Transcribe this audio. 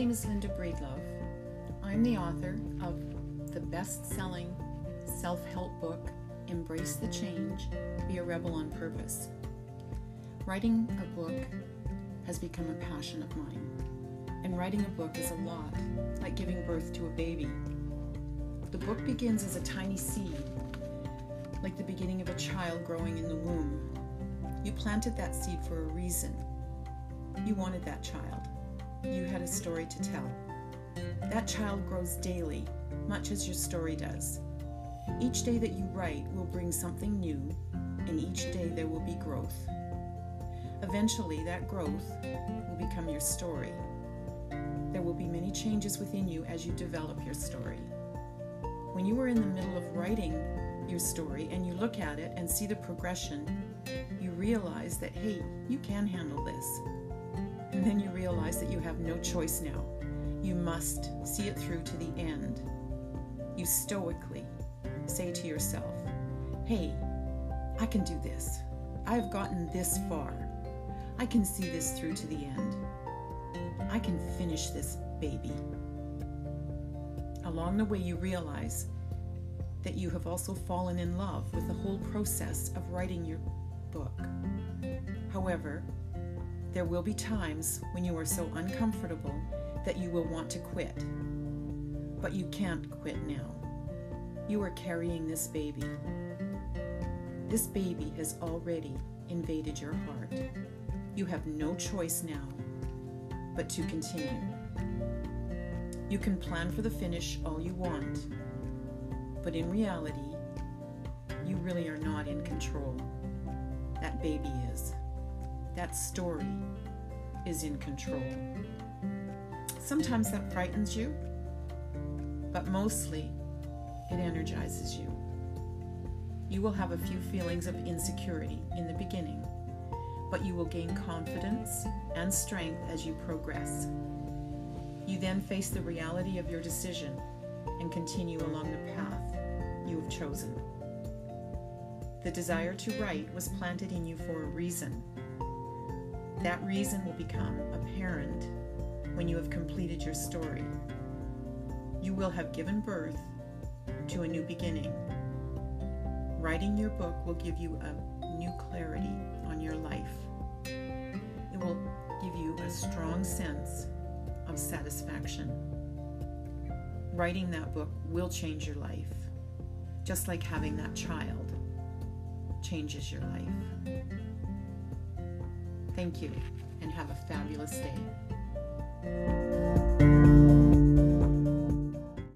name is Linda Breedlove. I'm the author of the best selling self help book, Embrace the Change Be a Rebel on Purpose. Writing a book has become a passion of mine, and writing a book is a lot like giving birth to a baby. The book begins as a tiny seed, like the beginning of a child growing in the womb. You planted that seed for a reason. You wanted that child. You had a story to tell. That child grows daily, much as your story does. Each day that you write will bring something new, and each day there will be growth. Eventually, that growth will become your story. There will be many changes within you as you develop your story. When you are in the middle of writing your story and you look at it and see the progression, you realize that, hey, you can handle this. And then you realize that you have no choice now. You must see it through to the end. You stoically say to yourself, hey, I can do this. I've gotten this far. I can see this through to the end. I can finish this baby. Along the way, you realize that you have also fallen in love with the whole process of writing your book. However, there will be times when you are so uncomfortable that you will want to quit. But you can't quit now. You are carrying this baby. This baby has already invaded your heart. You have no choice now but to continue. You can plan for the finish all you want, but in reality, you really are not in control. That baby is. That story is in control. Sometimes that frightens you, but mostly it energizes you. You will have a few feelings of insecurity in the beginning, but you will gain confidence and strength as you progress. You then face the reality of your decision and continue along the path you have chosen. The desire to write was planted in you for a reason. That reason will become apparent when you have completed your story. You will have given birth to a new beginning. Writing your book will give you a new clarity on your life. It will give you a strong sense of satisfaction. Writing that book will change your life, just like having that child changes your life. Thank you, and have a fabulous day.